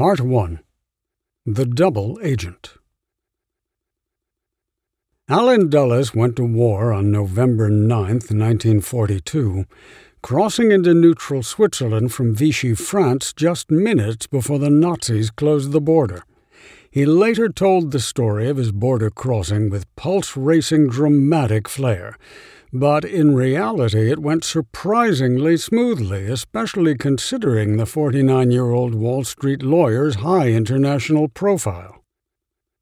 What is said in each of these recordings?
Part 1 The Double Agent Allen Dulles went to war on November 9, 1942, crossing into neutral Switzerland from Vichy, France, just minutes before the Nazis closed the border. He later told the story of his border crossing with pulse racing dramatic flair. But in reality, it went surprisingly smoothly, especially considering the 49 year old Wall Street lawyer's high international profile.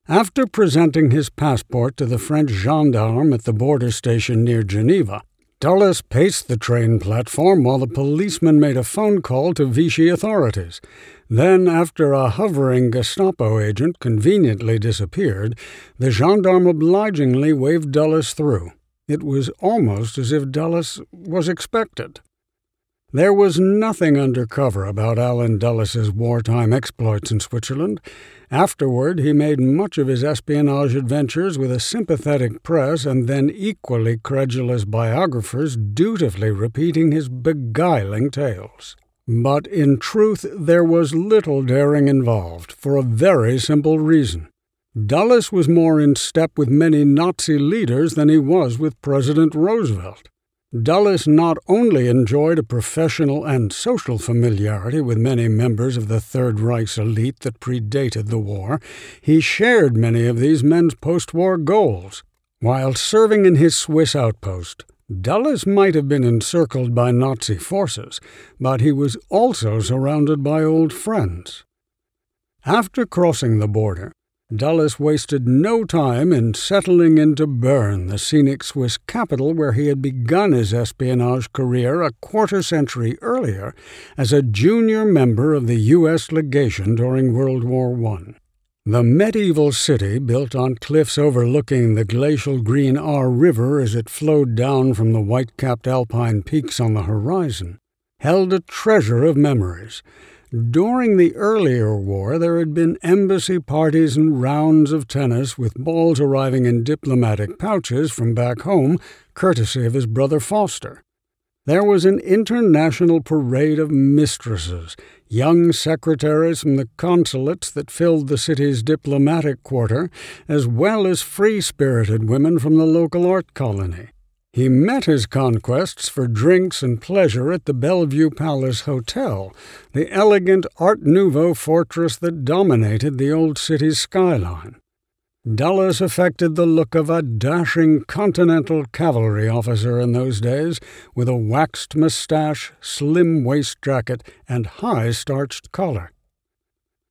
After presenting his passport to the French gendarme at the border station near Geneva, Dulles paced the train platform while the policeman made a phone call to Vichy authorities. Then, after a hovering Gestapo agent conveniently disappeared, the gendarme obligingly waved Dulles through. It was almost as if Dulles was expected. There was nothing undercover about Allen Dulles's wartime exploits in Switzerland. Afterward, he made much of his espionage adventures with a sympathetic press and then equally credulous biographers dutifully repeating his beguiling tales. But in truth, there was little daring involved, for a very simple reason. Dulles was more in step with many Nazi leaders than he was with President Roosevelt. Dulles not only enjoyed a professional and social familiarity with many members of the Third Reich's elite that predated the war, he shared many of these men's post war goals. While serving in his Swiss outpost, Dulles might have been encircled by Nazi forces, but he was also surrounded by old friends. After crossing the border, Dulles wasted no time in settling into Bern, the scenic Swiss capital where he had begun his espionage career a quarter century earlier as a junior member of the U.S. legation during World War I. The medieval city, built on cliffs overlooking the glacial green Aare River as it flowed down from the white capped alpine peaks on the horizon, held a treasure of memories during the earlier war, there had been embassy parties and rounds of tennis, with balls arriving in diplomatic pouches from back home, courtesy of his brother Foster. There was an international parade of mistresses, young secretaries from the consulates that filled the city's diplomatic quarter, as well as free spirited women from the local art colony. He met his conquests for drinks and pleasure at the Bellevue Palace Hotel, the elegant Art Nouveau fortress that dominated the old city's skyline. Dulles affected the look of a dashing Continental cavalry officer in those days, with a waxed mustache, slim waist jacket, and high starched collar.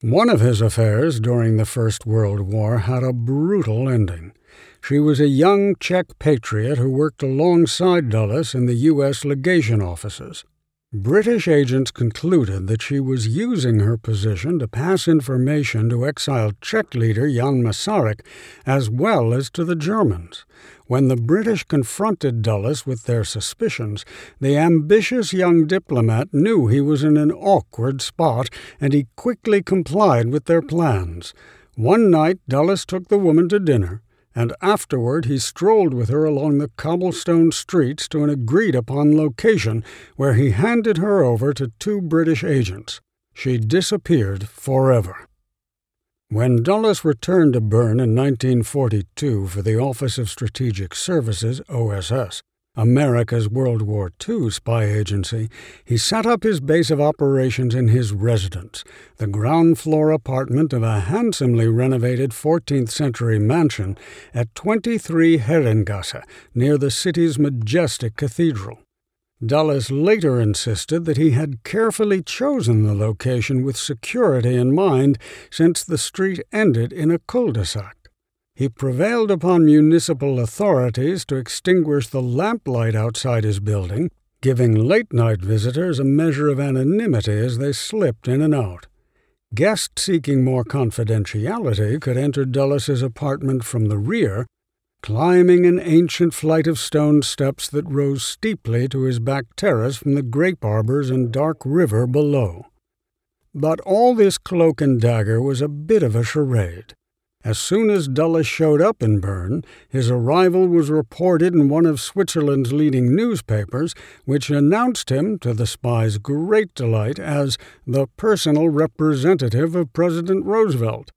One of his affairs during the First World War had a brutal ending. She was a young Czech patriot who worked alongside Dulles in the U.S. legation offices. British agents concluded that she was using her position to pass information to exiled Czech leader Jan Masaryk as well as to the Germans. When the British confronted Dulles with their suspicions, the ambitious young diplomat knew he was in an awkward spot, and he quickly complied with their plans. One night Dulles took the woman to dinner and afterward he strolled with her along the cobblestone streets to an agreed upon location where he handed her over to two British agents. She disappeared forever. When Dulles returned to Bern in 1942 for the Office of Strategic Services, OSS, America's World War II spy agency, he set up his base of operations in his residence, the ground floor apartment of a handsomely renovated 14th century mansion at 23 Herrengasse, near the city's majestic cathedral. Dulles later insisted that he had carefully chosen the location with security in mind, since the street ended in a cul de sac he prevailed upon municipal authorities to extinguish the lamplight outside his building, giving late night visitors a measure of anonymity as they slipped in and out. Guests seeking more confidentiality could enter Dulles's apartment from the rear, climbing an ancient flight of stone steps that rose steeply to his back terrace from the grape arbors and dark river below. But all this cloak and dagger was a bit of a charade. As soon as Dulles showed up in Bern, his arrival was reported in one of Switzerland's leading newspapers, which announced him, to the spy's great delight, as the personal representative of President Roosevelt.